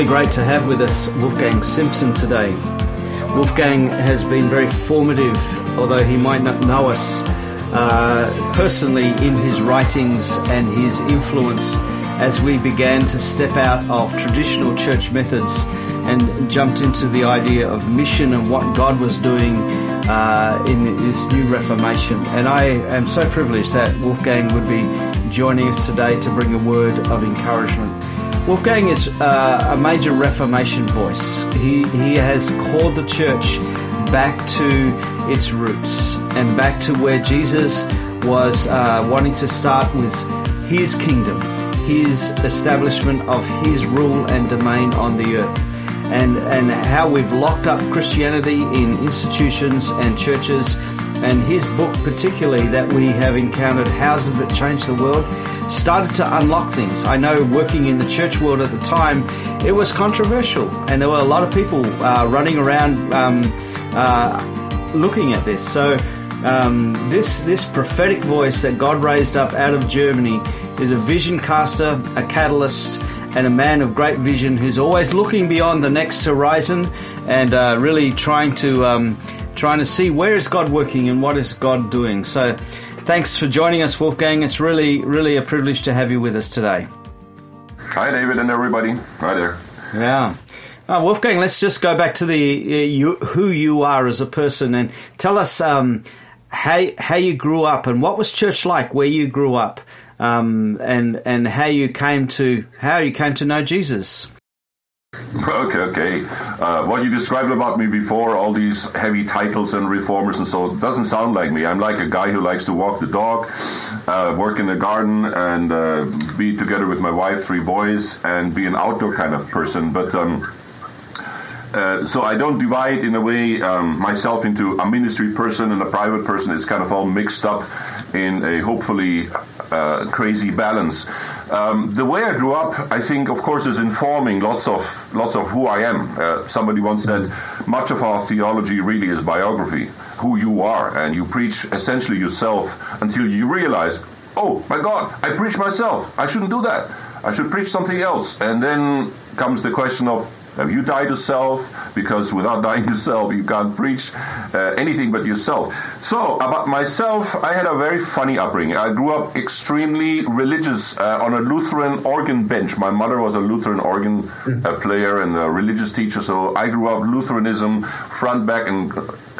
really great to have with us Wolfgang Simson today. Wolfgang has been very formative, although he might not know us uh, personally, in his writings and his influence as we began to step out of traditional church methods and jumped into the idea of mission and what God was doing uh, in this new Reformation. And I am so privileged that Wolfgang would be joining us today to bring a word of encouragement. Wolfgang is uh, a major Reformation voice. He, he has called the church back to its roots and back to where Jesus was uh, wanting to start with his kingdom, his establishment of his rule and domain on the earth. And, and how we've locked up Christianity in institutions and churches. And his book, particularly, that we have encountered, Houses That Changed the World, started to unlock things. I know working in the church world at the time, it was controversial, and there were a lot of people uh, running around um, uh, looking at this. So, um, this this prophetic voice that God raised up out of Germany is a vision caster, a catalyst, and a man of great vision who's always looking beyond the next horizon and uh, really trying to um, trying to see where is God working and what is God doing. So. Thanks for joining us, Wolfgang. It's really, really a privilege to have you with us today. Hi, David, and everybody. Hi there. Yeah. Uh, Wolfgang, let's just go back to the uh, you, who you are as a person and tell us um, how how you grew up and what was church like where you grew up, um, and and how you came to how you came to know Jesus. Okay, okay. Uh, what you described about me before, all these heavy titles and reformers and so—it doesn't sound like me. I'm like a guy who likes to walk the dog, uh, work in the garden, and uh, be together with my wife, three boys, and be an outdoor kind of person. But um, uh, so I don't divide in a way um, myself into a ministry person and a private person. It's kind of all mixed up in a hopefully uh, crazy balance. Um, the way I grew up, I think, of course, is informing lots of lots of who I am. Uh, somebody once said, much of our theology really is biography, who you are, and you preach essentially yourself until you realize, oh my God, I preach myself. I shouldn't do that. I should preach something else. And then comes the question of have you died to self? Because without dying to self, you can't preach uh, anything but yourself. So, about myself, I had a very funny upbringing. I grew up extremely religious uh, on a Lutheran organ bench. My mother was a Lutheran organ uh, player and a religious teacher, so I grew up Lutheranism front, back, and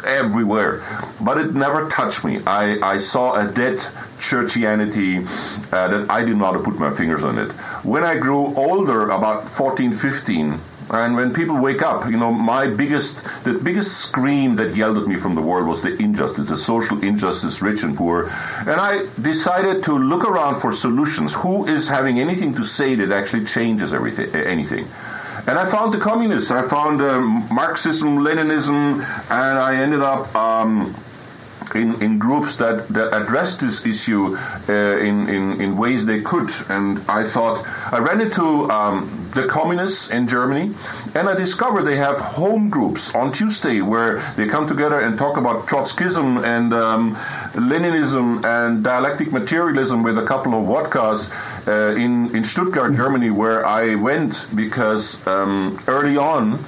everywhere. But it never touched me. I, I saw a dead churchianity uh, that I did not put my fingers on it. When I grew older, about 14, 15, and when people wake up, you know, my biggest, the biggest scream that yelled at me from the world was the injustice, the social injustice, rich and poor. And I decided to look around for solutions. Who is having anything to say that actually changes everything, anything? And I found the communists. I found um, Marxism, Leninism, and I ended up. Um, in, in groups that, that addressed this issue uh, in, in, in ways they could. And I thought, I ran into um, the communists in Germany, and I discovered they have home groups on Tuesday where they come together and talk about Trotskyism and um, Leninism and dialectic materialism with a couple of vodkas uh, in, in Stuttgart, Germany, where I went because um, early on,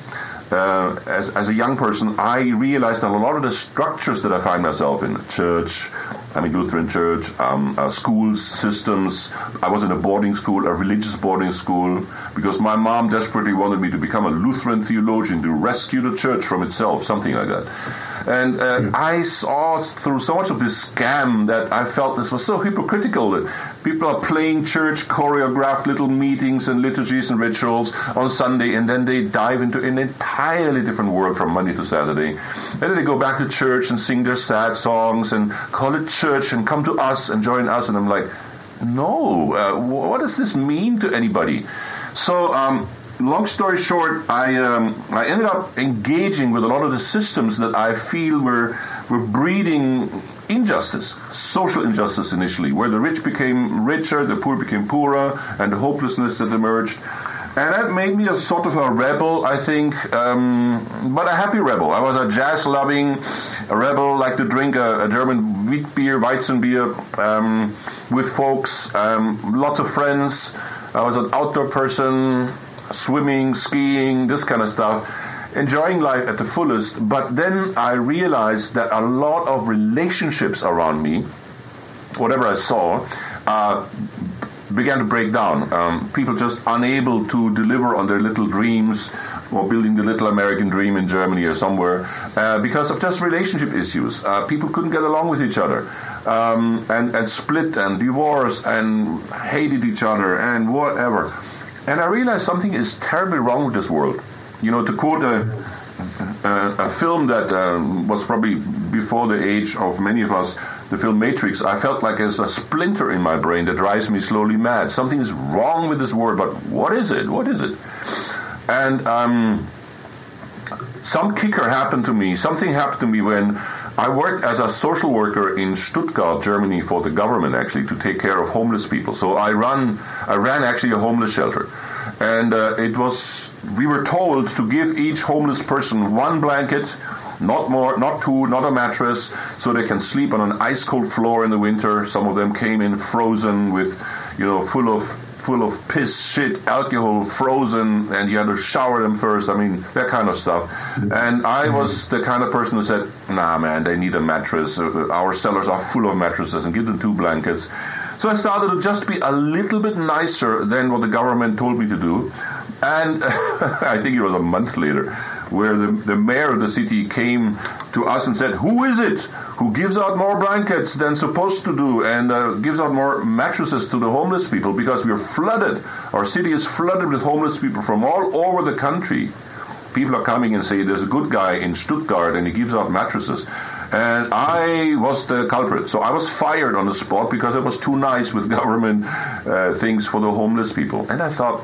uh, as, as a young person, I realized that a lot of the structures that I find myself in, church, I mean Lutheran church, um, uh, schools, systems. I was in a boarding school, a religious boarding school, because my mom desperately wanted me to become a Lutheran theologian to rescue the church from itself, something like that. And uh, yeah. I saw through so much of this scam that I felt this was so hypocritical that people are playing church choreographed little meetings and liturgies and rituals on Sunday, and then they dive into an entirely different world from Monday to Saturday. And then they go back to church and sing their sad songs and call it church and come to us and join us. And I'm like, no, uh, what does this mean to anybody? So, um, long story short, I um, I ended up engaging with a lot of the systems that I feel were were breeding injustice, social injustice initially, where the rich became richer, the poor became poorer, and the hopelessness that emerged. And that made me a sort of a rebel, I think, um, but a happy rebel. I was a jazz loving rebel, like to drink a, a German wheat beer, Weizen beer, um, with folks, um, lots of friends. I was an outdoor person, swimming, skiing, this kind of stuff, enjoying life at the fullest. But then I realized that a lot of relationships around me, whatever I saw, uh, began to break down. Um, people just unable to deliver on their little dreams or building the little American dream in Germany or somewhere uh, because of just relationship issues. Uh, people couldn't get along with each other um, and, and split and divorce and hated each other and whatever. And I realized something is terribly wrong with this world. You know, to quote a, a, a film that um, was probably before the age of many of us, the film Matrix, I felt like there's a splinter in my brain that drives me slowly mad. Something is wrong with this world, but what is it? What is it? And um, some kicker happened to me. Something happened to me when I worked as a social worker in Stuttgart, Germany, for the government actually to take care of homeless people. So I run, I ran actually a homeless shelter, and uh, it was we were told to give each homeless person one blanket, not more, not two, not a mattress, so they can sleep on an ice cold floor in the winter. Some of them came in frozen with, you know, full of full of piss, shit, alcohol, frozen, and you had to shower them first. I mean, that kind of stuff. And I mm-hmm. was the kind of person who said, nah, man, they need a mattress. Our cellars are full of mattresses and give them two blankets. So I started to just be a little bit nicer than what the government told me to do. And I think it was a month later where the, the mayor of the city came to us and said, Who is it who gives out more blankets than supposed to do and uh, gives out more mattresses to the homeless people? Because we're flooded. Our city is flooded with homeless people from all over the country. People are coming and say, There's a good guy in Stuttgart and he gives out mattresses. And I was the culprit. So I was fired on the spot because I was too nice with government uh, things for the homeless people. And I thought,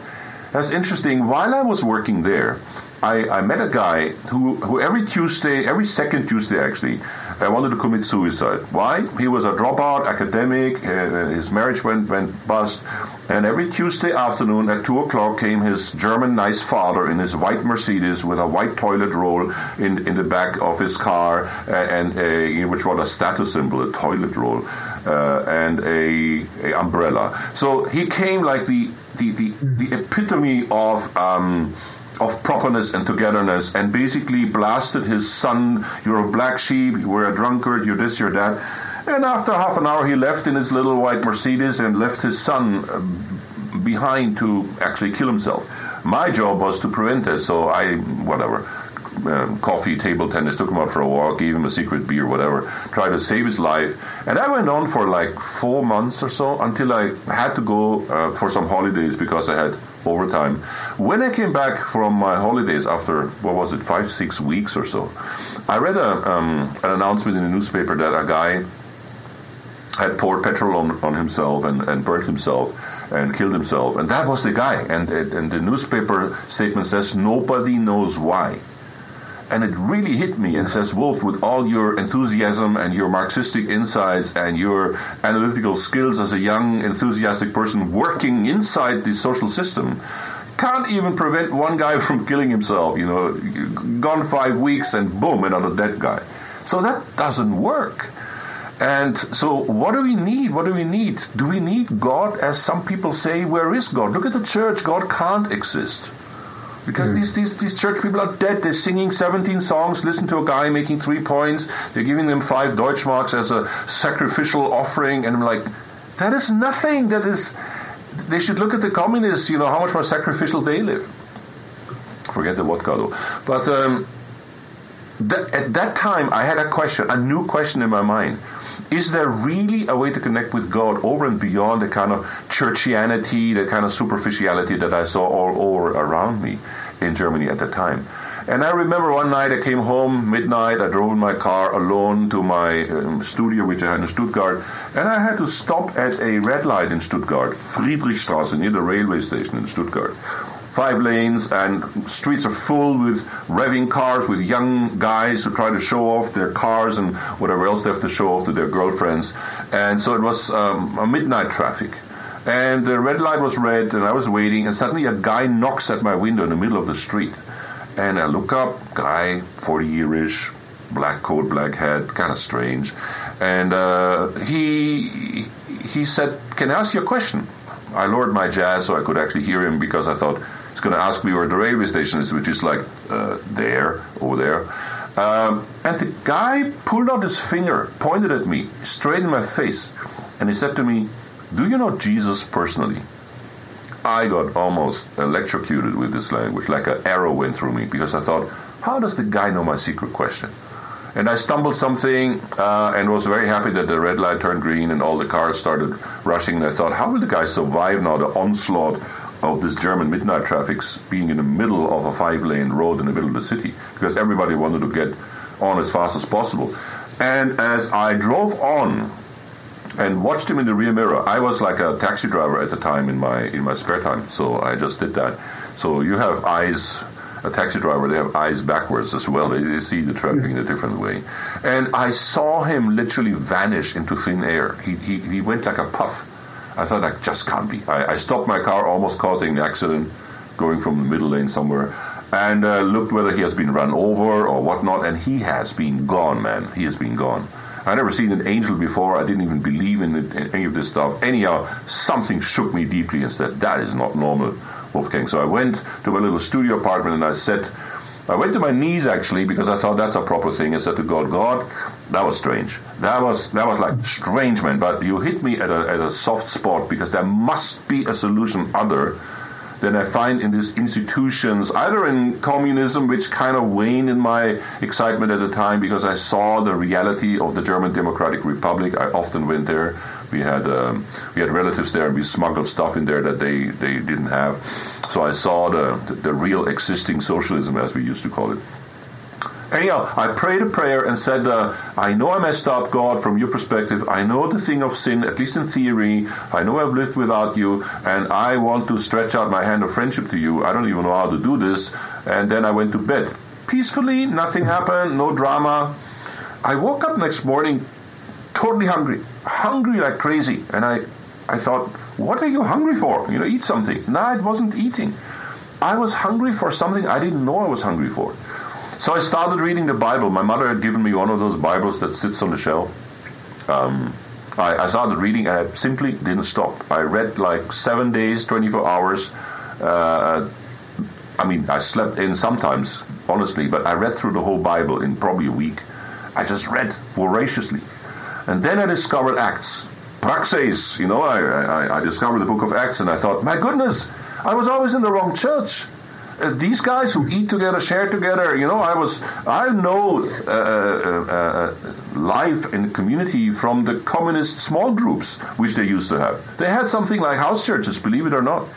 that's interesting. While I was working there, I, I, met a guy who, who every Tuesday, every second Tuesday actually, uh, wanted to commit suicide. Why? He was a dropout academic. Uh, his marriage went went bust, and every Tuesday afternoon at two o'clock came his German nice father in his white Mercedes with a white toilet roll in in the back of his car, uh, and a, which was a status symbol, a toilet roll, uh, and a, a, umbrella. So he came like the the the, the epitome of. Um, of properness and togetherness and basically blasted his son, You're a black sheep, you're a drunkard, you're this, you're that. And after half an hour, he left in his little white Mercedes and left his son uh, behind to actually kill himself. My job was to prevent this, so I, whatever, um, coffee, table tennis, took him out for a walk, gave him a secret beer, whatever, tried to save his life. And that went on for like four months or so until I had to go uh, for some holidays because I had overtime. When I came back from my holidays after, what was it, five, six weeks or so, I read a, um, an announcement in the newspaper that a guy had poured petrol on, on himself and, and burnt himself and killed himself. And that was the guy. And, and the newspaper statement says nobody knows why and it really hit me and says, Wolf, with all your enthusiasm and your Marxistic insights and your analytical skills as a young, enthusiastic person working inside the social system, can't even prevent one guy from killing himself. You know, gone five weeks and boom, another dead guy. So that doesn't work. And so, what do we need? What do we need? Do we need God? As some people say, where is God? Look at the church. God can't exist. Because mm. these, these, these church people are dead. They're singing 17 songs, listen to a guy making three points. They're giving them five Deutschmarks as a sacrificial offering. And I'm like, that is nothing. That is, they should look at the communists, you know, how much more sacrificial they live. Forget the vodka though. But um, that, at that time, I had a question, a new question in my mind. Is there really a way to connect with God over and beyond the kind of churchianity, the kind of superficiality that I saw all over around me in Germany at the time? And I remember one night I came home midnight. I drove in my car alone to my um, studio, which I had in Stuttgart, and I had to stop at a red light in Stuttgart, Friedrichstraße, near the railway station in Stuttgart five lanes, and streets are full with revving cars with young guys who try to show off their cars and whatever else they have to show off to their girlfriends. And so it was um, a midnight traffic. And the red light was red, and I was waiting, and suddenly a guy knocks at my window in the middle of the street. And I look up, guy, 40 yearish, black coat, black hat, kind of strange. And uh, he he said, "Can I ask you a question?" I lowered my jazz so I could actually hear him because I thought he's going to ask me where the railway station is, which is like uh, there, over there. Um, and the guy pulled out his finger, pointed at me, straight in my face, and he said to me, Do you know Jesus personally? I got almost electrocuted with this language, like an arrow went through me, because I thought, How does the guy know my secret question? And I stumbled something uh, and was very happy that the red light turned green and all the cars started rushing. And I thought, how will the guy survive now the onslaught of this German midnight traffic being in the middle of a five lane road in the middle of the city? Because everybody wanted to get on as fast as possible. And as I drove on and watched him in the rear mirror, I was like a taxi driver at the time in my in my spare time, so I just did that. So you have eyes a taxi driver, they have eyes backwards as well. They, they see the traffic in a different way. And I saw him literally vanish into thin air. He, he, he went like a puff. I thought, I just can't be. I, I stopped my car, almost causing an accident, going from the middle lane somewhere, and uh, looked whether he has been run over or whatnot, and he has been gone, man. He has been gone. I never seen an angel before. I didn't even believe in, it, in any of this stuff. Anyhow, something shook me deeply and said, that is not normal. Wolfgang. So I went to my little studio apartment and I said, I went to my knees actually because I thought that's a proper thing. I said to God, God, that was strange. That was that was like strange, man. But you hit me at a at a soft spot because there must be a solution other than I find in these institutions, either in communism, which kind of waned in my excitement at the time because I saw the reality of the German Democratic Republic. I often went there we had um, we had relatives there, and we smuggled stuff in there that they, they didn't have. So I saw the, the, the real existing socialism, as we used to call it. Anyhow, I prayed a prayer and said, uh, I know I messed up, God, from your perspective. I know the thing of sin, at least in theory. I know I've lived without you, and I want to stretch out my hand of friendship to you. I don't even know how to do this. And then I went to bed. Peacefully, nothing happened, no drama. I woke up next morning totally hungry, hungry like crazy. And I, I thought, what are you hungry for? You know, eat something. No, I wasn't eating. I was hungry for something I didn't know I was hungry for. So I started reading the Bible. My mother had given me one of those Bibles that sits on the shelf. Um, I, I, started reading and I simply didn't stop. I read like seven days, 24 hours. Uh, I mean, I slept in sometimes, honestly, but I read through the whole Bible in probably a week. I just read voraciously. And then I discovered Acts. Praxis, you know, I, I, I discovered the book of Acts and I thought, my goodness, I was always in the wrong church. Uh, these guys who eat together, share together, you know, I was, I know uh, uh, uh, life in the community from the communist small groups which they used to have. They had something like house churches, believe it or not,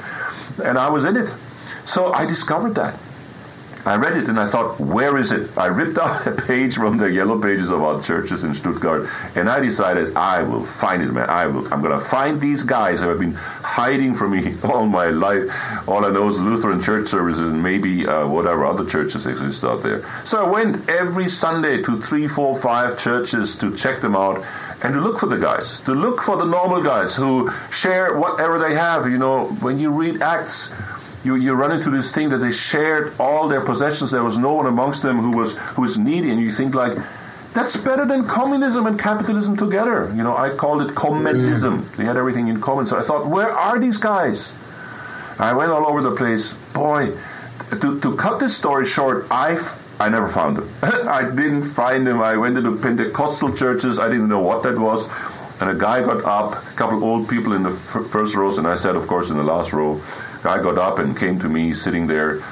and I was in it. So I discovered that. I read it and I thought, where is it? I ripped out a page from the yellow pages of our churches in Stuttgart, and I decided I will find it, man. I will. I'm going to find these guys who have been hiding from me all my life. All I know is Lutheran church services and maybe uh, whatever other churches exist out there. So I went every Sunday to three, four, five churches to check them out and to look for the guys, to look for the normal guys who share whatever they have. You know, when you read Acts you, you run into this thing that they shared all their possessions. There was no one amongst them who was who was needy, and you think like, that's better than communism and capitalism together. You know, I called it communism. Mm. They had everything in common. So I thought, where are these guys? I went all over the place. Boy, to, to cut this story short, I I never found them. I didn't find them. I went to the Pentecostal churches. I didn't know what that was. And a guy got up, a couple old people in the f- first rows, and I said, of course, in the last row. Guy got up and came to me, sitting there,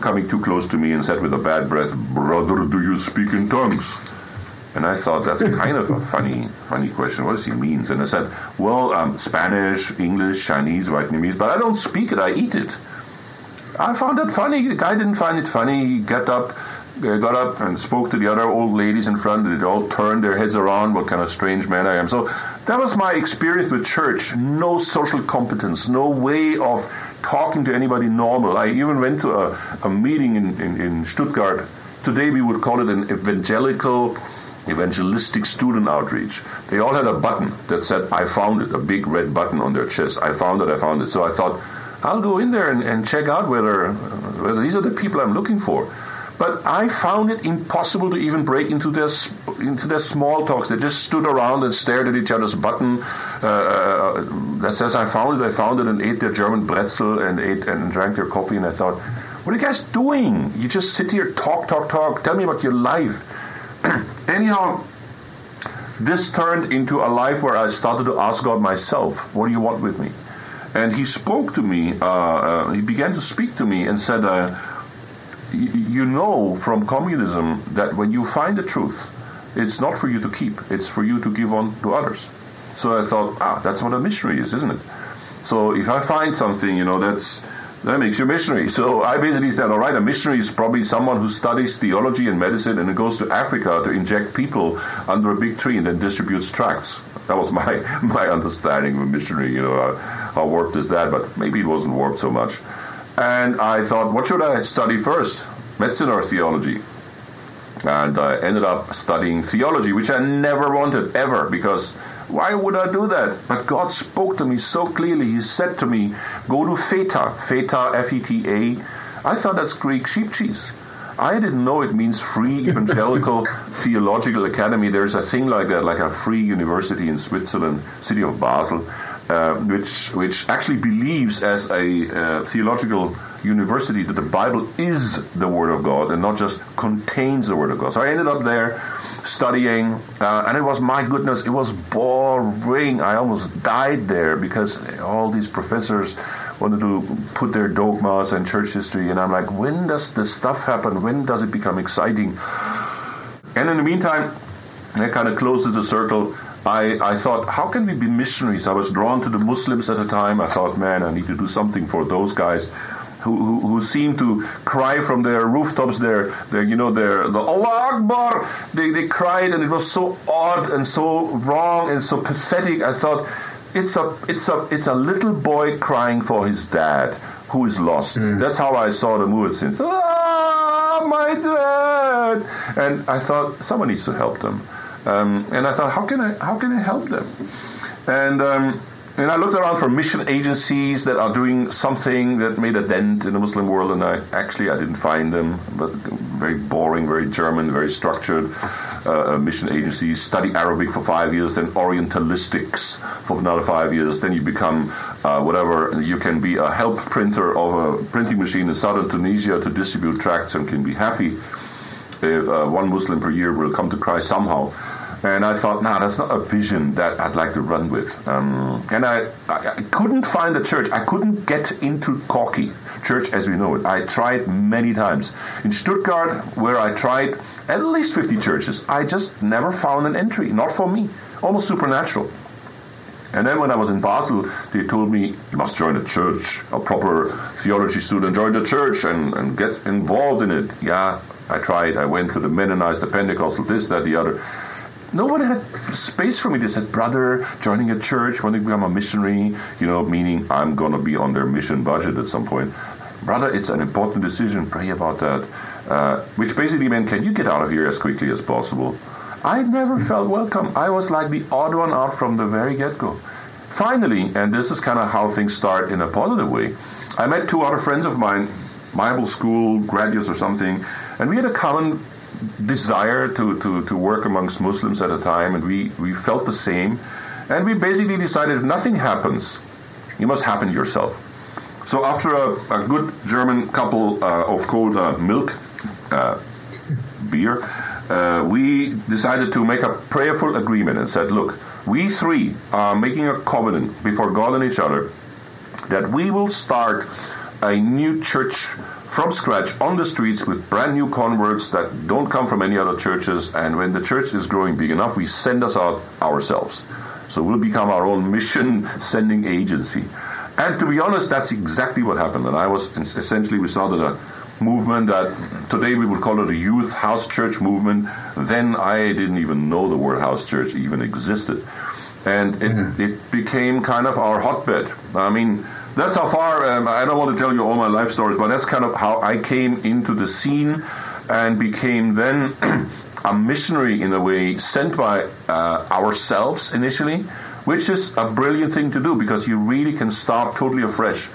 coming too close to me, and said with a bad breath, "Brother, do you speak in tongues?" And I thought that's kind of a funny, funny question. What does he mean? And I said, "Well, um, Spanish, English, Chinese, Vietnamese, but I don't speak it. I eat it." I found that funny. The guy didn't find it funny. He got up, uh, got up and spoke to the other old ladies in front. And they all turned their heads around. What kind of strange man I am. So that was my experience with church. No social competence, no way of talking to anybody normal. I even went to a, a meeting in, in, in Stuttgart. Today we would call it an evangelical evangelistic student outreach. They all had a button that said, I found it, a big red button on their chest. I found it, I found it. So I thought, I'll go in there and, and check out whether, whether these are the people I'm looking for. But I found it impossible to even break into their into their small talks. They just stood around and stared at each other's button. Uh, uh, that says I found it. I found it and ate their German pretzel and ate and drank their coffee. And I thought, what are you guys doing? You just sit here, talk, talk, talk. Tell me about your life. Anyhow, this turned into a life where I started to ask God myself, what do you want with me? And he spoke to me, uh, uh, he began to speak to me and said, uh, You know from communism that when you find the truth, it's not for you to keep, it's for you to give on to others. So I thought, ah, that's what a missionary is, isn't it? So if I find something, you know, that's that makes you a missionary. So I basically said, all right, a missionary is probably someone who studies theology and medicine and goes to Africa to inject people under a big tree and then distributes tracts. That was my my understanding of a missionary. You know, how warped is that? But maybe it wasn't warped so much. And I thought, what should I study first, medicine or theology? And I ended up studying theology, which I never wanted ever because why would I do that? But God spoke to me so clearly. He said to me, Go to FETA, FETA, F E T A. I thought that's Greek sheep cheese. I didn't know it means Free Evangelical Theological Academy. There's a thing like that, like a free university in Switzerland, city of Basel, uh, which which actually believes as a uh, theological university that the Bible is the Word of God and not just contains the Word of God. So I ended up there studying, uh, and it was my goodness, it was boring. I almost died there because all these professors wanted to put their dogmas and church history, and I'm like, when does this stuff happen? When does it become exciting? And in the meantime, that kind of closes the circle. I, I thought, how can we be missionaries? I was drawn to the Muslims at the time. I thought, man, I need to do something for those guys who, who, who seem to cry from their rooftops, their, their you know, their, the Allah Akbar, they, they cried and it was so odd and so wrong and so pathetic. I thought, it's a, it's a, it's a little boy crying for his dad who is lost. Mm. That's how I saw the Muezzin. Ah, my dad! And I thought, someone needs to help them. Um, and I thought, how can I, how can I help them? And, um, and I looked around for mission agencies that are doing something that made a dent in the Muslim world, and I actually I didn't find them. But very boring, very German, very structured uh, uh, mission agencies. Study Arabic for five years, then Orientalistics for another five years. Then you become uh, whatever. You can be a help printer of a printing machine in southern Tunisia to distribute tracts, and can be happy if uh, one Muslim per year will come to Christ somehow. And I thought, nah, that's not a vision that I'd like to run with. Um, and I, I, I, couldn't find a church. I couldn't get into Corky, church as we know it. I tried many times. In Stuttgart, where I tried at least 50 churches, I just never found an entry. Not for me. Almost supernatural. And then when I was in Basel, they told me, you must join a church. A proper theology student join the church and, and get involved in it. Yeah, I tried. I went to the Mennonites, the Pentecostal, this, that, the other No one had space for me. They said, brother, joining a church, want to become a missionary, you know, meaning I'm going to be on their mission budget at some point. Brother, it's an important decision. Pray about that. Uh, which basically meant, can you get out of here as quickly as possible? I never felt welcome. I was like the odd one out from the very get go. Finally, and this is kind of how things start in a positive way, I met two other friends of mine, Bible school graduates or something, and we had a common desire to, to, to work amongst Muslims at the time, and we, we felt the same. And we basically decided if nothing happens, you must happen yourself. So after a, a good German couple uh, of cold uh, milk uh, beer, uh, we decided to make a prayerful agreement and said, look, we three are making a covenant before God and each other that we will start a new church from scratch on the streets with brand new converts that don't come from any other churches. And when the church is growing big enough, we send us out ourselves. So we'll become our own mission sending agency. And to be honest, that's exactly what happened. And I was essentially, we started a movement that today we would call it a youth house church movement. Then I didn't even know the word house church even existed. And it, mm-hmm. it became kind of our hotbed. I mean, that's how far. Um, I don't want to tell you all my life stories, but that's kind of how I came into the scene and became then a missionary in a way, sent by uh, ourselves initially, which is a brilliant thing to do because you really can start totally afresh.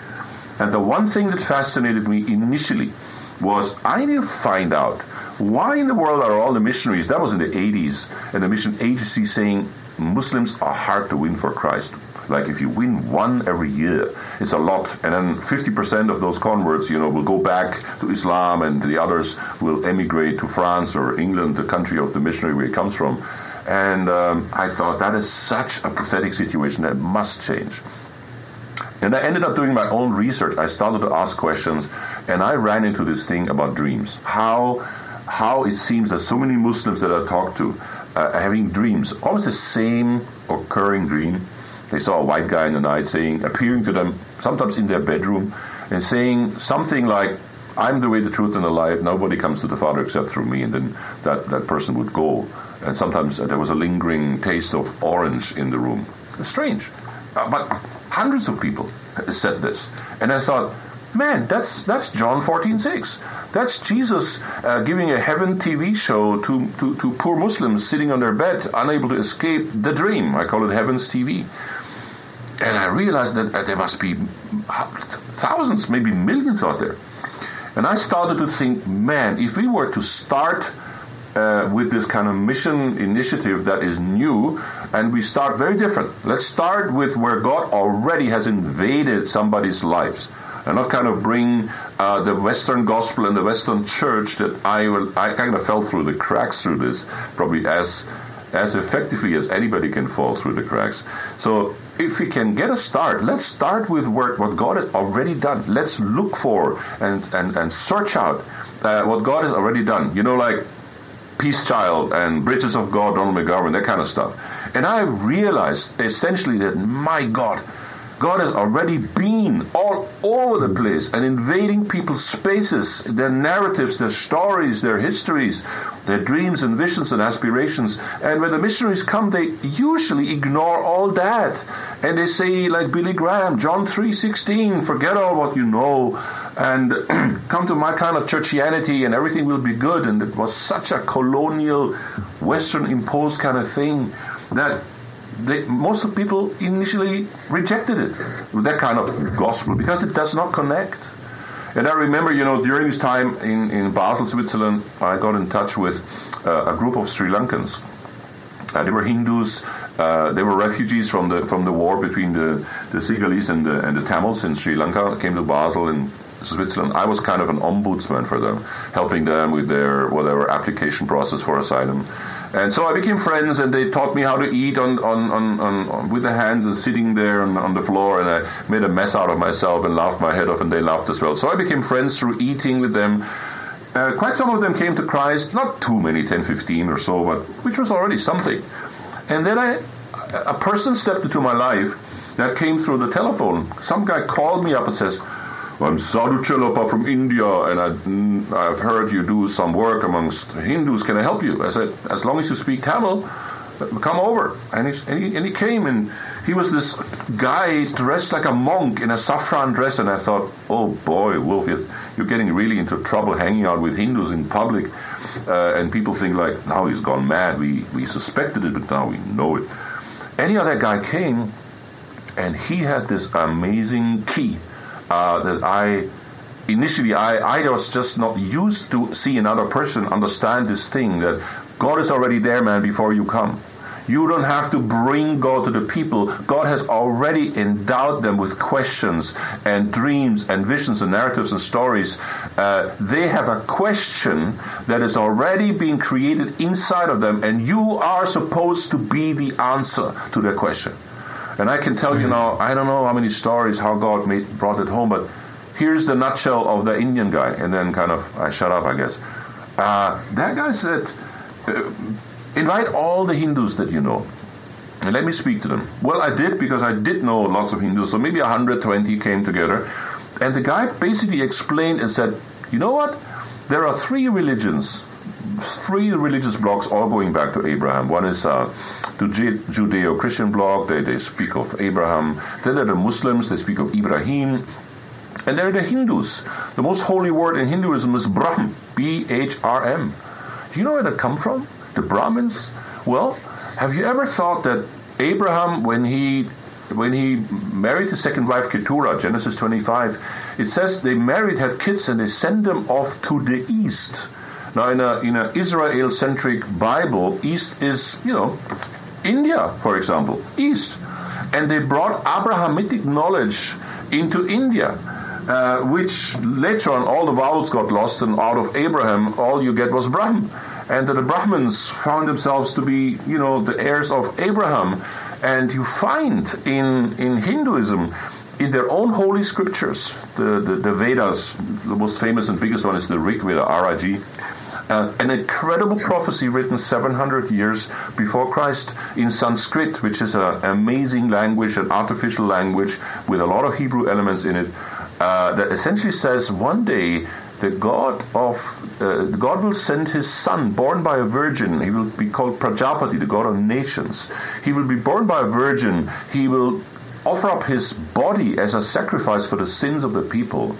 And the one thing that fascinated me initially was I need to find out why in the world are all the missionaries, that was in the 80s, and the mission agency saying Muslims are hard to win for Christ. Like if you win one every year, it's a lot, and then 50% of those converts, you know, will go back to Islam, and the others will emigrate to France or England, the country of the missionary where he comes from. And um, I thought that is such a pathetic situation that must change. And I ended up doing my own research. I started to ask questions, and I ran into this thing about dreams. How how it seems that so many Muslims that I talked to uh, having dreams, always the same occurring dream. They saw a white guy in the night saying, appearing to them, sometimes in their bedroom, and saying something like, I'm the way, the truth, and the life. Nobody comes to the Father except through me. And then that, that person would go. And sometimes there was a lingering taste of orange in the room. Strange. Uh, but hundreds of people said this. And I thought, man, that's, that's John 14 6. That's Jesus uh, giving a heaven TV show to, to, to poor Muslims sitting on their bed, unable to escape the dream. I call it Heaven's TV. And I realized that uh, there must be thousands, maybe millions out there. And I started to think, man, if we were to start uh, with this kind of mission initiative that is new, and we start very different. Let's start with where God already has invaded somebody's lives and not kind of bring uh, the Western gospel and the Western church that I will, I kind of fell through the cracks through this, probably as as effectively as anybody can fall through the cracks. So if we can get a start, let's start with work what God has already done. Let's look for and and, and search out uh, what God has already done. You know, like Peace Child and Bridges of God, Donald McGavran, that kind of stuff. And I realized essentially that my God God has already been all over the place and invading people's spaces, their narratives, their stories, their histories, their dreams and visions and aspirations. And when the missionaries come, they usually ignore all that. And they say, like Billy Graham, John 3.16, forget all what you know and come to my kind of churchianity and everything will be good. And it was such a colonial, Western imposed kind of thing that they, most of people initially rejected it, that kind of gospel, because it does not connect. And I remember, you know, during this time in, in Basel, Switzerland, I got in touch with uh, a group of Sri Lankans. Uh, they were Hindus. Uh, they were refugees from the from the war between the, the Sinhalese and the and the Tamils in Sri Lanka. Came to Basel in Switzerland. I was kind of an ombudsman for them, helping them with their whatever application process for asylum. And so I became friends, and they taught me how to eat on, on, on, on with the hands and sitting there on, on, the floor. And I made a mess out of myself and laughed my head off, and they laughed as well. So I became friends through eating with them. Uh, quite some of them came to Christ, not too many, 10, 15 or so, but which was already something. And then I, a person stepped into my life that came through the telephone. Some guy called me up and says, I'm Sadhu Chellappa from India, and I, have heard you do some work amongst Hindus. Can I help you? I said, as long as you speak Tamil, come over. And, and, he, and he came, and he was this guy dressed like a monk in a saffron dress, and I thought, oh boy, Wolf, you're, you're getting really into trouble hanging out with Hindus in public. Uh, and people think like, now he's gone mad. We, we suspected it, but now we know it. Any other guy came, and he had this amazing key uh, that I initially I, I was just not used to see another person understand this thing that God is already there, man, before you come. You don't have to bring God to the people. God has already endowed them with questions and dreams and visions and narratives and stories. Uh, they have a question that is already being created inside of them, and you are supposed to be the answer to their question. And I can tell mm-hmm. you now, I don't know how many stories how God made, brought it home, but here's the nutshell of the Indian guy. And then kind of, I shut up, I guess. Uh, that guy said, uh, invite all the Hindus that you know. And let me speak to them. Well, I did because I did know lots of Hindus, so maybe 120 came together. And the guy basically explained and said, you know what? There are three religions three religious blocs all going back to Abraham. One is uh, the Judeo-Christian bloc. They, they speak of Abraham. Then there are the Muslims. They speak of Ibrahim. And there are the Hindus. The most holy word in Hinduism is Brahm, B-H-R-M. Do you know where that come from? The Brahmins? Well, have you ever thought that Abraham, when he when he married his second wife Keturah, Genesis 25, it says they married, had kids, and they sent them off to the east. Now, in a in an Israel-centric Bible, east is you know India, for example, east, and they brought Abrahamic knowledge into India. Uh, which later on all the vowels got lost, and out of Abraham, all you get was Brahm. And the Brahmins found themselves to be, you know, the heirs of Abraham. And you find in, in Hinduism, in their own holy scriptures, the, the, the Vedas, the most famous and biggest one is the Rig Veda, RIG, uh, an incredible prophecy written 700 years before Christ in Sanskrit, which is an amazing language, an artificial language with a lot of Hebrew elements in it, uh, that essentially says one day the God of uh, God will send His Son, born by a virgin. He will be called Prajapati, the God of nations. He will be born by a virgin. He will offer up His body as a sacrifice for the sins of the people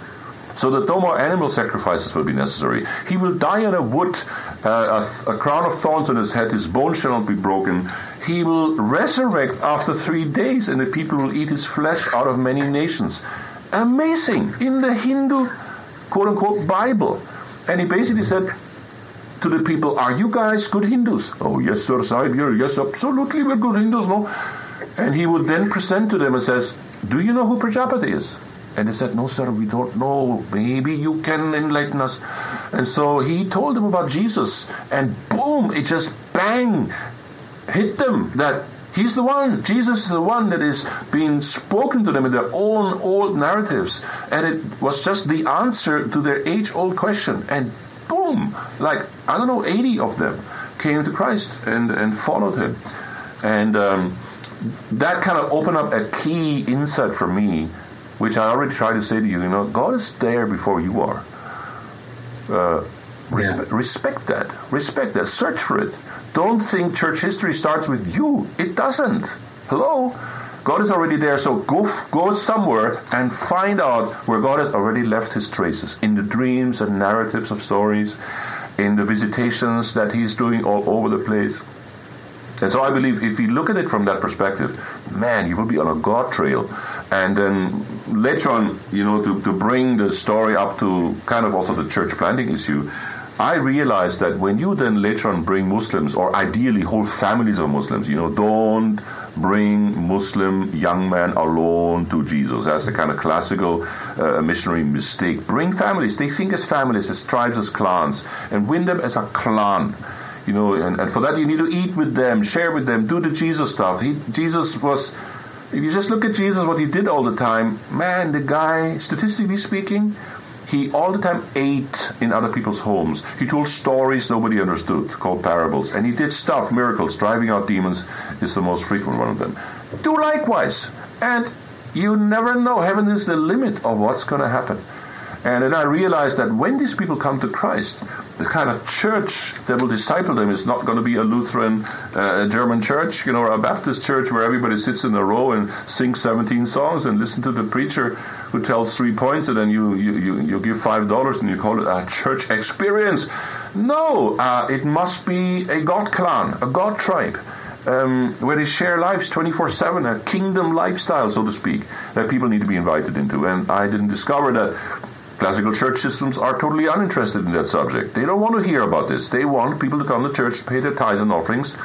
so that no more animal sacrifices will be necessary. He will die on a wood, uh, a, a, crown of thorns on his head, his bones shall not be broken. He will resurrect after three days, and the people will eat his flesh out of many nations. Amazing! In the Hindu quote unquote Bible. And he basically said, to the people, Are you guys good Hindus? Oh, yes, sir, Sahib, yes, absolutely, we're good Hindus, no? And he would then present to them and says, Do you know who Prajapati is? And they said, No, sir, we don't know. Maybe you can enlighten us. And so he told them about Jesus, and boom, it just bang hit them that he's the one. Jesus is the one that is being spoken to them in their own old narratives. And it was just the answer to their age old question. And boom, like, I don't know, 80 of them came to Christ and, and followed him. And um, that kind of opened up a key insight for me which I already tried to say to you, you know, God is there before you are. Uh, respe- yeah. Respect that. Respect that. Search for it. Don't think church history starts with you. It doesn't. Hello? God is already there, so go, go somewhere and find out where God has already left his traces in the dreams and narratives of stories, in the visitations that he's doing all over the place. And so I believe if you look at it from that perspective, man, you will be on a God trail. And then later on, you know, to, to bring the story up to kind of also the church planting issue, I realized that when you then later on bring Muslims, or ideally whole families of Muslims, you know, don't bring Muslim young men alone to Jesus. That's the kind of classical uh, missionary mistake. Bring families. They think as families, as tribes, as clans, and win them as a clan you know, and, and for that you need to eat with them, share with them, do the Jesus stuff. He, Jesus was, if you just look at Jesus, what he did all the time, man, the guy, statistically speaking, he all the time ate in other people's homes. He told stories nobody understood, called parables. And he did stuff, miracles, driving out demons is the most frequent one of them. Do likewise. And you never know. Heaven is the limit of what's going to happen. And then I realized that when these people come to Christ, the kind of church that will disciple them is not going to be a Lutheran uh, German church, you know, or a Baptist church where everybody sits in a row and sings 17 songs and listen to the preacher who tells three points and then you, you, you, you give five dollars and you call it a church experience. No, uh, it must be a God clan, a God tribe. Um, where they share lives 24 7, a kingdom lifestyle, so to speak, that people need to be invited into. And I didn't discover that Classical church systems are totally uninterested in that subject. They don't want to hear about this. They want people to come to church, pay their tithes and offerings,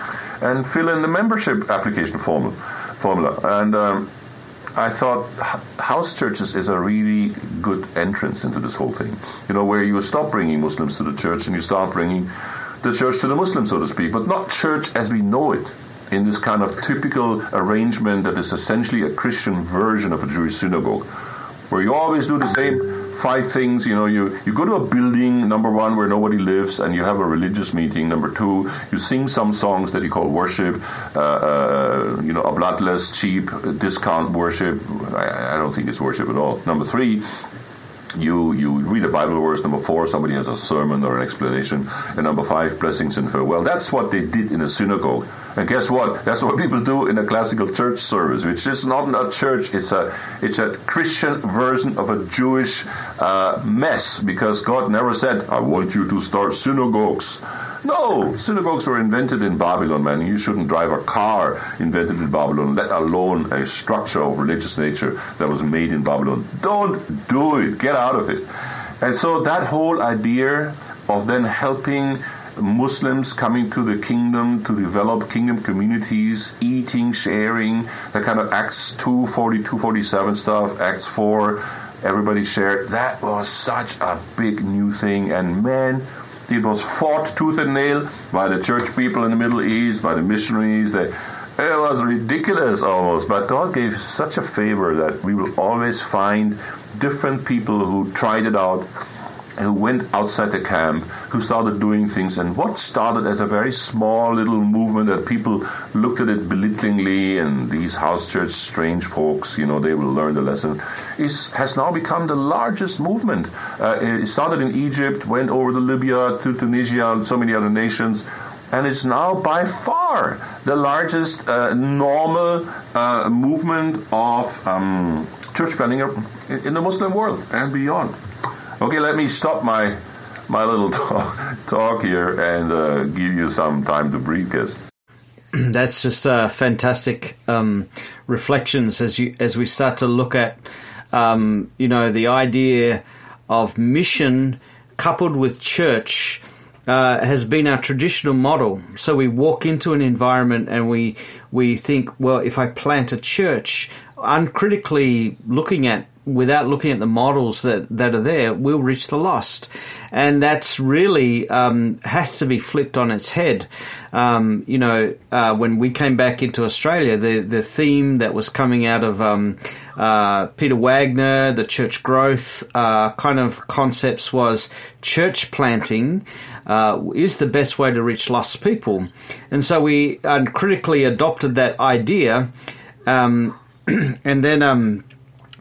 and fill in the membership application formula. formula. And um, I thought house churches is a really good entrance into this whole thing. You know, where you stop bringing Muslims to the church and you start bringing the church to the Muslims, so to speak, but not church as we know it in this kind of typical arrangement that is essentially a Christian version of a Jewish synagogue, where you always do the same five things. You know, you, you go to a building, number one, where nobody lives, and you have a religious meeting. Number two, you sing some songs that you call worship, uh, uh, you know, a bloodless, cheap, discount worship. I, I don't think it's worship at all. Number three, you you read a Bible verse. Number four, somebody has a sermon or an explanation. And number five, blessings and farewell. That's what they did in a synagogue. And guess what? That's what people do in a classical church service, which is not a church. It's a it's a Christian version of a Jewish uh, mess because God never said, "I want you to start synagogues." No, synagogues were invented in Babylon, man. You shouldn't drive a car invented in Babylon, let alone a structure of religious nature that was made in Babylon. Don't do it. Get out of it. And so that whole idea of then helping Muslims coming to the kingdom to develop kingdom communities, eating, sharing, that kind of Acts 240, 247 stuff, Acts 4, everybody shared. That was such a big new thing. And man, it was fought tooth and nail by the church people in the Middle East, by the missionaries. It was ridiculous almost, but God gave such a favor that we will always find different people who tried it out who went outside the camp, who started doing things, and what started as a very small little movement that people looked at it belittlingly, and these house church strange folks, you know, they will learn the lesson, is, has now become the largest movement. Uh, it started in Egypt, went over to Libya, to Tunisia, and so many other nations, and it's now by far the largest uh, normal uh, movement of um, church planting in the Muslim world and beyond. Okay, let me stop my my little talk, talk here and uh, give you some time to breathe, guys. That's just uh, fantastic um, reflections as you as we start to look at um, you know the idea of mission coupled with church. Uh, has been our traditional model. So we walk into an environment and we we think, well, if I plant a church, uncritically looking at without looking at the models that, that are there, will reach the lost. And that's really um, has to be flipped on its head. Um, you know, uh, when we came back into Australia, the, the theme that was coming out of um, uh, Peter Wagner, the church growth uh, kind of concepts was church planting. Uh, is the best way to reach lost people, and so we uncritically adopted that idea, um, and then um,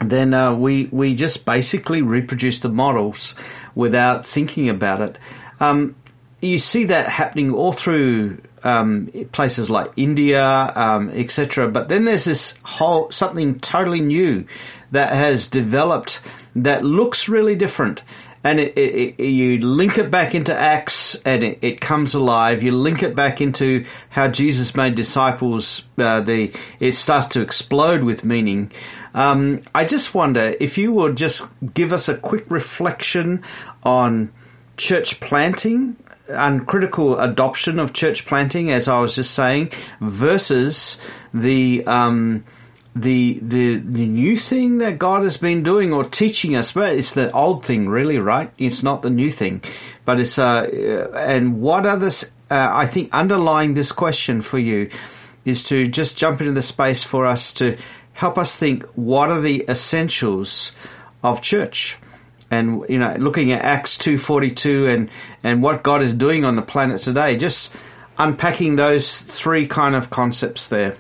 then uh, we we just basically reproduce the models without thinking about it. Um, you see that happening all through um, places like India, um, etc. But then there's this whole something totally new that has developed that looks really different. And it, it, it, you link it back into Acts, and it, comes alive. You link it back into how Jesus made disciples. Uh, the it starts to explode with meaning. Um, I just wonder if you would just give us a quick reflection on church planting and critical adoption of church planting, as I was just saying, versus the um, the, the the new thing that God has been doing or teaching us. But it's the old thing, really, right? It's not the new thing, but it's uh, and what are this? Uh, I think underlying this question for you is to just jump into the space for us to help us think what are the essentials of church and you know looking at acts 242 and and what god is doing on the planet today just unpacking those three kind of concepts there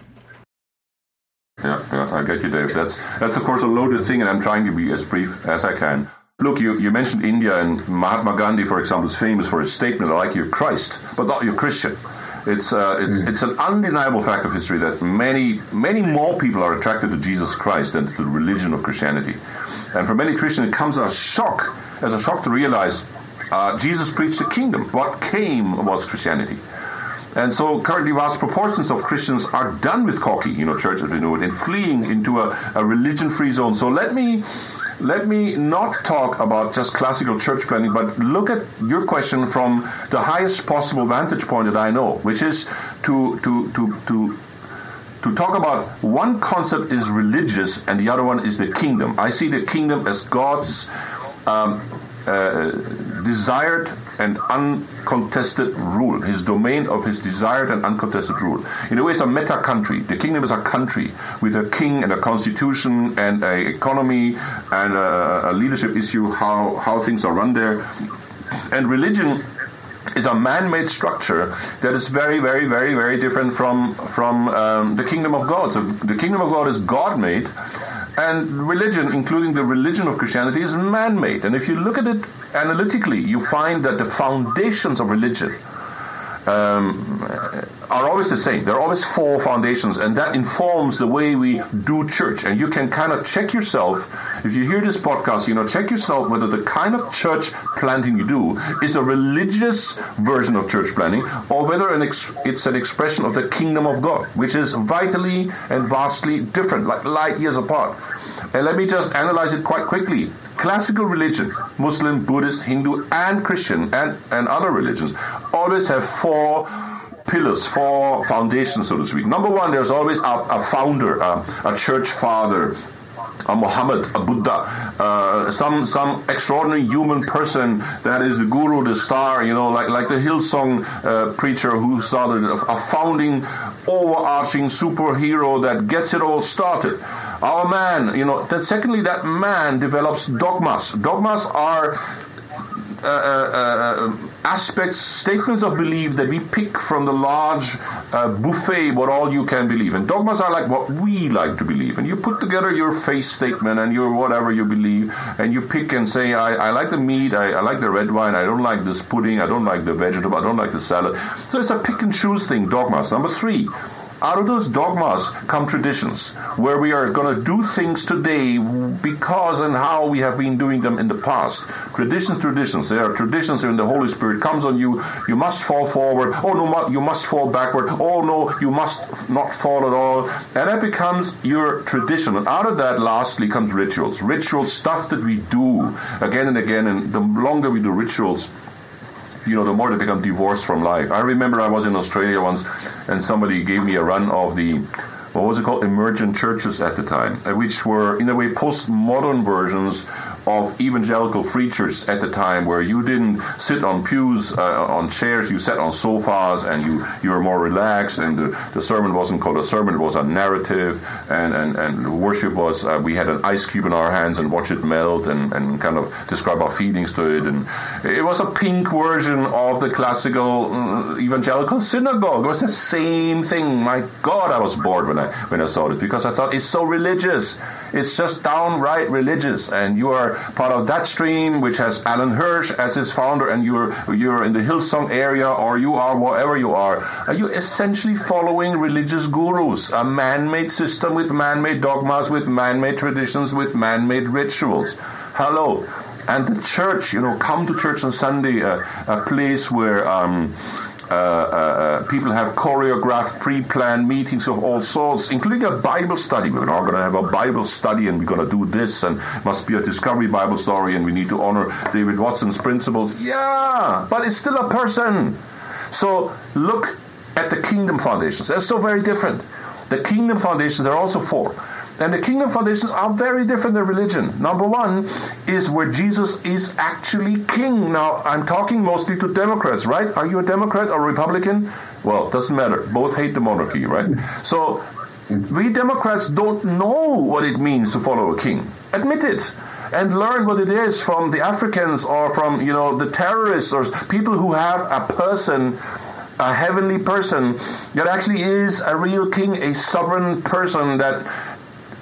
yeah, yeah i get you dave that's that's of course a loaded thing and i'm trying to be as brief as i can Look, you, you mentioned India, and Mahatma Gandhi, for example, is famous for his statement, like "You're Christ, but not you Christian. It's uh, it's mm. it's an undeniable fact of history that many many more people are attracted to Jesus Christ than to the religion of Christianity, and for many Christians it comes as a shock as a shock to realize uh, Jesus preached the kingdom. What came was Christianity. And so currently vast proportions of Christians are done with cocky, you know, church as we know it, and fleeing into a, a religion-free zone. So let me let me not talk about just classical church planning, but look at your question from the highest possible vantage point that I know, which is to to to to to talk about one concept is religious and the other one is the kingdom. I see the kingdom as God's um, uh, desired and uncontested rule, his domain of his desired and uncontested rule. In a way, it's a meta country. The kingdom is a country with a king and a constitution and a economy and a, a leadership issue, how, how things are run there. And religion is a man-made structure that is very, very, very, very different from from um, the kingdom of God. So the kingdom of God is God-made, and religion, including the religion of Christianity, is man made. And if you look at it analytically, you find that the foundations of religion um, are always the same. There are always four foundations, and that informs the way we do church. And you can kind of check yourself if you hear this podcast. You know, check yourself whether the kind of church planting you do is a religious version of church planting, or whether an ex- it's an expression of the kingdom of God, which is vitally and vastly different, like light years apart. And let me just analyze it quite quickly. Classical religion, Muslim, Buddhist, Hindu, and Christian, and, and other religions, always have four pillars, four foundations, so to speak. Number one, there's always a, a founder, a church father, a Muhammad, a Buddha, uh, some some extraordinary human person that is the guru, the star, you know, like like the Hillsong uh, preacher who started a, a founding, overarching superhero that gets it all started. Our man, you know. Then secondly, that man develops dogmas. Dogmas are uh, uh, uh, aspects, statements of belief that we pick from the large uh, buffet, what all you can believe. And dogmas are like what we like to believe. And you put together your faith statement and your whatever you believe, and you pick and say, I, I like the meat, I, I, like the red wine, I don't like this pudding, I don't like the vegetable, I don't like the salad. So it's a pick and choose thing, dogmas. Number three, out of those dogmas come traditions, where we are going to do things today because and how we have been doing them in the past. Traditions, traditions. There are traditions when the Holy Spirit comes on you. You must fall forward. Oh no, you must fall backward. Oh no, you must not fall at all. And that becomes your tradition. And out of that, lastly, comes rituals. Rituals, stuff that we do again and again. And the longer we do rituals, you know, the more they become divorced from life. I remember I was in Australia once, and somebody gave me a run of the what was it called emergent churches at the time, uh, which were in a way postmodern versions of evangelical preachers at the time, where you didn't sit on pews, uh, on chairs, you sat on sofas, and you, you were more relaxed, and the, the sermon wasn't called a sermon, it was a narrative, and, and, and worship was, uh, we had an ice cube in our hands and watch it melt, and, and kind of describe our feelings to it, and it was a pink version of the classical uh, evangelical synagogue. It was the same thing. My God, I was bored when I when I saw it because I thought it's so religious. It's just downright religious, and you are part of that stream which has Alan Hirsch as its founder, and you're you're in the Hillsong area, or you are wherever you are. Are you essentially following religious gurus, a man-made system with man-made dogmas, with man-made traditions, with man-made rituals? Hello. And the church, you know, come to church on Sunday, uh, a place where um, uh, uh, people have choreographed, pre-planned meetings of all sorts, including a Bible study. We're now going to have a Bible study, and we're going to do this, and must be a Discovery Bible story, and we need to honor David Watson's principles. Yeah, but it's still a person. So look at the kingdom foundations. They're so very different. The kingdom foundations are also four. And the kingdom foundations are very different than religion. Number one is where Jesus is actually king. Now, I'm talking mostly to Democrats, right? Are you a Democrat or a Republican? Well, doesn't matter. Both hate the monarchy, right? So, we Democrats don't know what it means to follow a king. Admit it and learn what it is from the Africans or from you know the terrorists or people who have a person a heavenly person that actually is a real king, a sovereign person that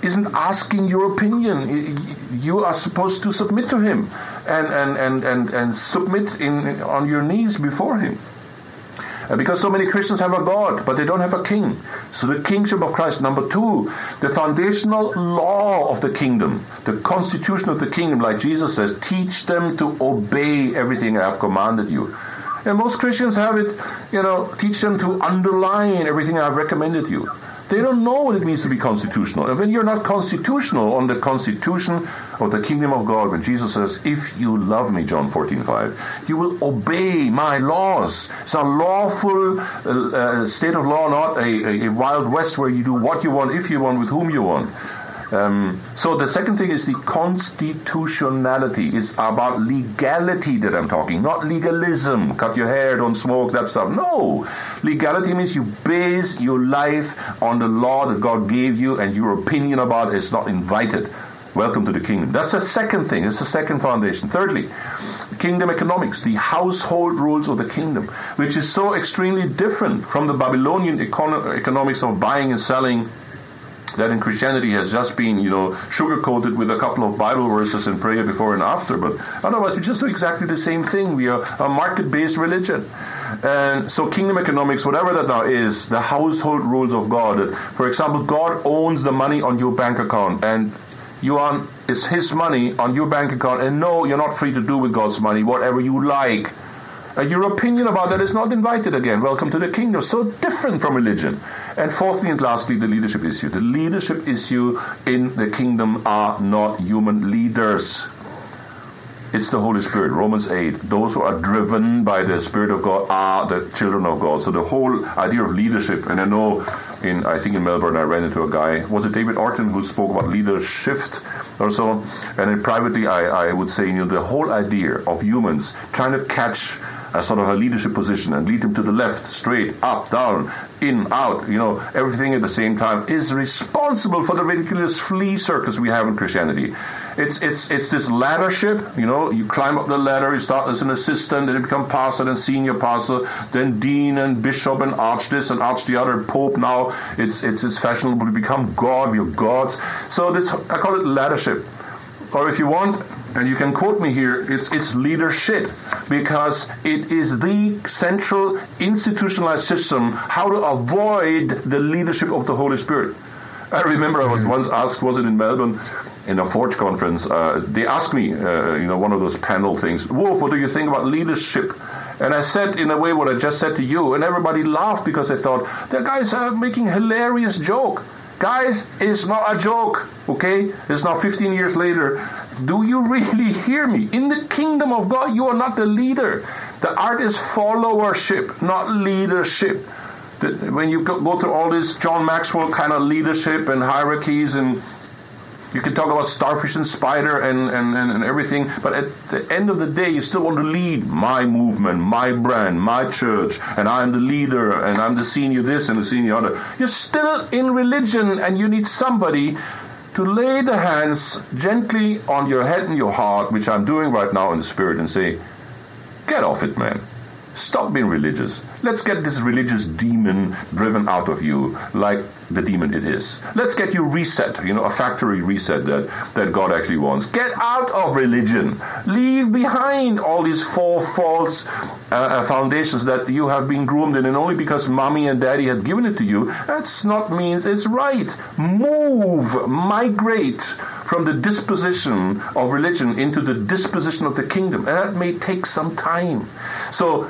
isn't asking your opinion. You are supposed to submit to him and, and, and, and, and submit in, on your knees before him. Uh, because so many Christians have a God, but they don't have a king. So the kingship of Christ. Number two, the foundational law of the kingdom, the constitution of the kingdom, like Jesus says, teach them to obey everything I have commanded you. And most Christians have it, you know, teach them to underline everything I've recommended you. They don't know what it means to be constitutional. And when you're not constitutional on the constitution of the kingdom of God, when Jesus says, if you love me, John 14, 5, you will obey my laws. It's a lawful uh, uh, state of law, not a, a wild west where you do what you want, if you want, with whom you want. Um, so the second thing is the constitutionality. It's about legality that I'm talking, not legalism. Cut your hair, don't smoke, that stuff. No. Legality means you base your life on the law that God gave you and your opinion about it is not invited. Welcome to the kingdom. That's the second thing. It's the second foundation. Thirdly, kingdom economics, the household rules of the kingdom, which is so extremely different from the Babylonian econo- economics of buying and selling that in Christianity has just been, you know, sugar coated with a couple of Bible verses and prayer before and after. But otherwise, we just do exactly the same thing. We are a market based religion. And so kingdom economics, whatever that now is, the household rules of God. For example, God owns the money on your bank account and you are, it's his money on your bank account and no, you're not free to do with God's money whatever you like. And your opinion about that is not invited again. Welcome to the kingdom. So different from religion. And fourthly and lastly, the leadership issue. The leadership issue in the kingdom are not human leaders. It's the Holy Spirit. Romans 8. Those who are driven by the Spirit of God are the children of God. So the whole idea of leadership, and I know in, I think in Melbourne I ran into a guy, was it David Orton who spoke about leadership or so? And privately I, I would say, you know, the whole idea of humans trying to catch a sort of a leadership position and lead them to the left, straight, up, down, in, out, you know, everything at the same time is responsible for the ridiculous flea circus we have in Christianity. It's it's it's this laddership, you know, you climb up the ladder, you start as an assistant, then you become pastor, then senior pastor, then dean and bishop and arch this and arch the other, pope now. It's it's it's fashionable to become God, you're gods. So this I call it laddership or if you want, and you can quote me here, it's, it's leadership because it is the central institutionalized system how to avoid the leadership of the Holy Spirit. I remember I was mm-hmm. once asked, was it in Melbourne, in a Forge conference, uh, they asked me, uh, you know, one of those panel things, Wolf, what do you think about leadership? And I said in a way what I just said to you, and everybody laughed because they thought, the guys are making hilarious joke. Guys, it's not a joke, okay? It's now 15 years later. Do you really hear me? In the kingdom of God, you are not the leader. The art is followership, not leadership. When you go through all this John Maxwell kind of leadership and hierarchies and you can talk about starfish and spider and, and, and, and, everything, but at the end of the day, you still want to lead my movement, my brand, my church, and I'm the leader, and I'm the senior this and the senior other. You're still in religion, and you need somebody to lay the hands gently on your head and your heart, which I'm doing right now in the spirit, and say, Get off it, man. Stop being religious. Let's get this religious demon driven out of you, like the demon it is. Let's get you reset, you know, a factory reset that, that God actually wants. Get out of religion. Leave behind all these four false uh, uh, foundations that you have been groomed in, and only because mommy and daddy had given it to you, that's not means it's right. Move, migrate from the disposition of religion into the disposition of the kingdom. And that may take some time. So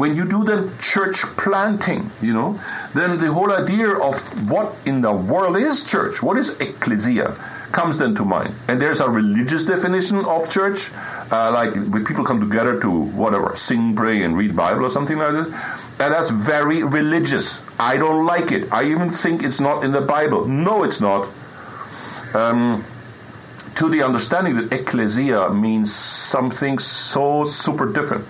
when you do the church planting, you know, then the whole idea of what in the world is church, what is ecclesia, comes then to mind. And there's a religious definition of church, uh, like when people come together to whatever, sing, pray, and read Bible or something like this. And that's very religious. I don't like it. I even think it's not in the Bible. No, it's not. Um, to the understanding that ecclesia means something so super different.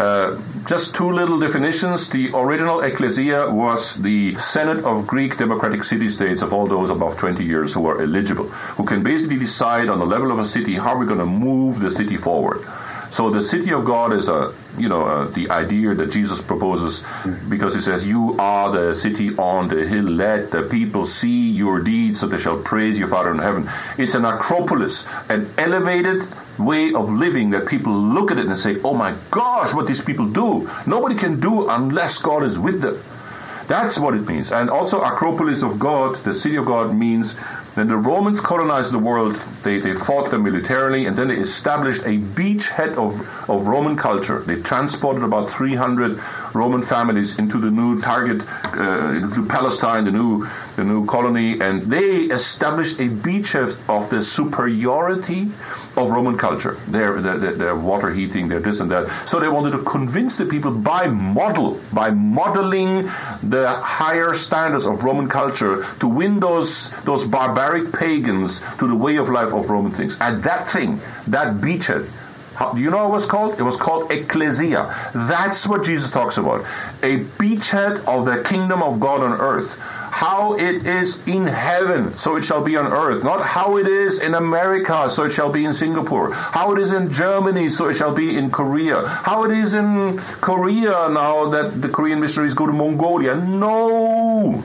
Uh, just two little definitions. The original ecclesia was the Senate of Greek democratic city states of all those above 20 years who are eligible, who can basically decide on the level of a city how we're going to move the city forward. So the city of God is a, you know, uh, the idea that Jesus proposes because he says, you are the city on the hill. Let the people see your deeds so they shall praise your Father in heaven. It's an acropolis, an elevated way of living that people look at it and say, oh my gosh, what these people do. Nobody can do unless God is with them. That's what it means. And also, Acropolis of God, the city of God, means when the Romans colonized the world, they, they fought them militarily and then they established a beachhead of, of Roman culture. They transported about 300 Roman families into the new target, uh, into Palestine, the new, the new colony, and they established a beachhead of the superiority of Roman culture. Their, their, their water heating, their this and that. So they wanted to convince the people by model, by modeling the higher standards of Roman culture to win those, those barbaric barbaric pagans to the way of life of Roman things. And that thing, that beachhead, how, you know what it was called? It was called ecclesia. That's what Jesus talks about. A beachhead of the kingdom of God on earth. How it is in heaven, so it shall be on earth. Not how it is in America, so it shall be in Singapore. How it is in Germany, so it shall be in Korea. How it is in Korea now that the Korean missionaries go to Mongolia. No!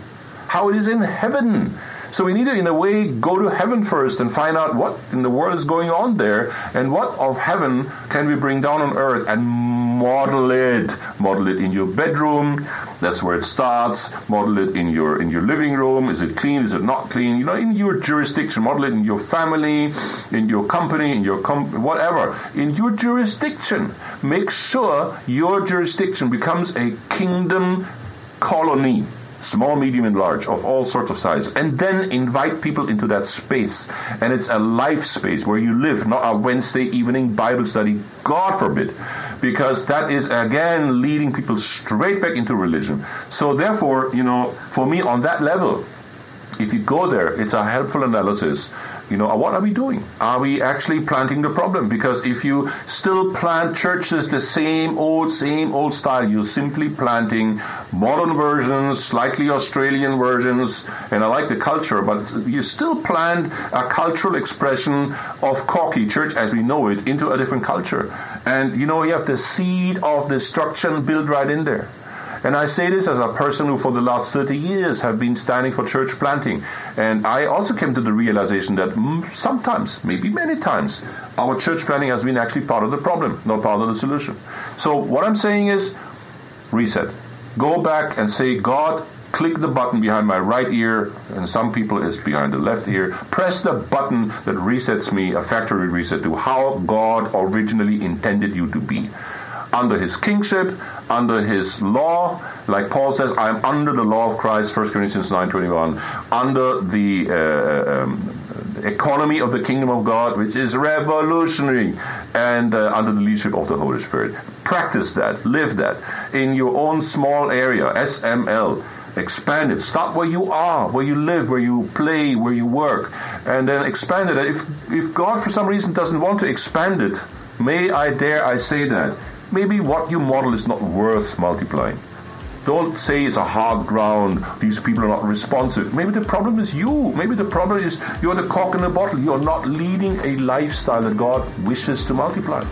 How it is in heaven. So we need to, in a way, go to heaven first and find out what in the world is going on there and what of heaven can we bring down on earth and model it. Model it in your bedroom. That's where it starts. Model it in your in your living room. Is it clean? Is it not clean? You know, in your jurisdiction. Model it in your family, in your company, in your com- whatever. In your jurisdiction. Make sure your jurisdiction becomes a kingdom colony small, medium, and large, of all sorts of sizes, and then invite people into that space. And it's a life space where you live, not a Wednesday evening Bible study, God forbid, because that is again leading people straight back into religion. So, therefore, you know, for me on that level, if you go there, it's a helpful analysis you know, what are we doing? Are we actually planting the problem? Because if you still plant churches the same old, same old style, you're simply planting modern versions, slightly Australian versions, and I like the culture, but you still plant a cultural expression of Corky church as we know it into a different culture. And you know, you have the seed of destruction built right in there. And I say this as a person who for the last 30 years have been standing for church planting. And I also came to the realization that mm, sometimes, maybe many times, our church planting has been actually part of the problem, not part of the solution. So what I'm saying is reset. Go back and say, God, click the button behind my right ear, and some people is behind the left ear. Press the button that resets me, a factory reset to how God originally intended you to be under his kingship, under his law. Like Paul says, I am under the law of Christ, 1 Corinthians 9.21, under the uh, um, economy of the kingdom of God, which is revolutionary, and uh, under the leadership of the Holy Spirit. Practice that, live that in your own small area, SML expand it. Start where you are, where you live, where you play, where you work, and then expand it. If if God for some reason doesn't want to expand it, may I dare I say that maybe what you model is not worth multiplying. Don't say it's a hard ground, these people are not responsive. Maybe the problem is you. Maybe the problem is you're the cork in the bottle. You're not leading a lifestyle that God wishes to multiply.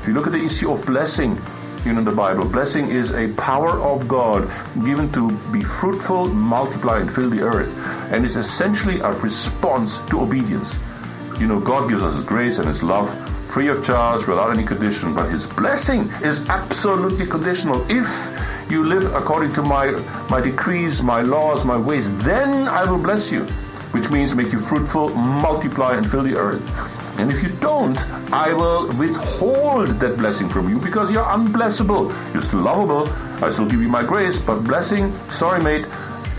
If you look at the issue of blessing, you know, in the Bible, blessing is a power of God given to be fruitful, multiply, and fill the earth. And it's essentially a response to obedience. You know, God gives us His grace and His love free of charge, without any condition. But His blessing is absolutely conditional. If you live according to my, my decrees, my laws, my ways, then I will bless you, which means make you fruitful, multiply, and fill the earth. And if you don't, I will withhold that blessing from you because you're unblessable. You're still lovable. I still give you my grace, but blessing, sorry, mate,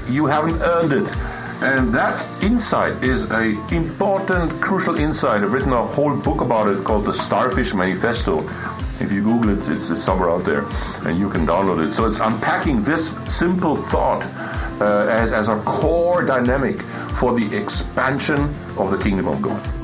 you haven't earned it. And that insight is a important, crucial insight. I've written a whole book about it called the Starfish Manifesto. If you Google it, it's, it's somewhere out there, and you can download it. So it's unpacking this simple thought uh, as, as a core dynamic for the expansion of the kingdom of God.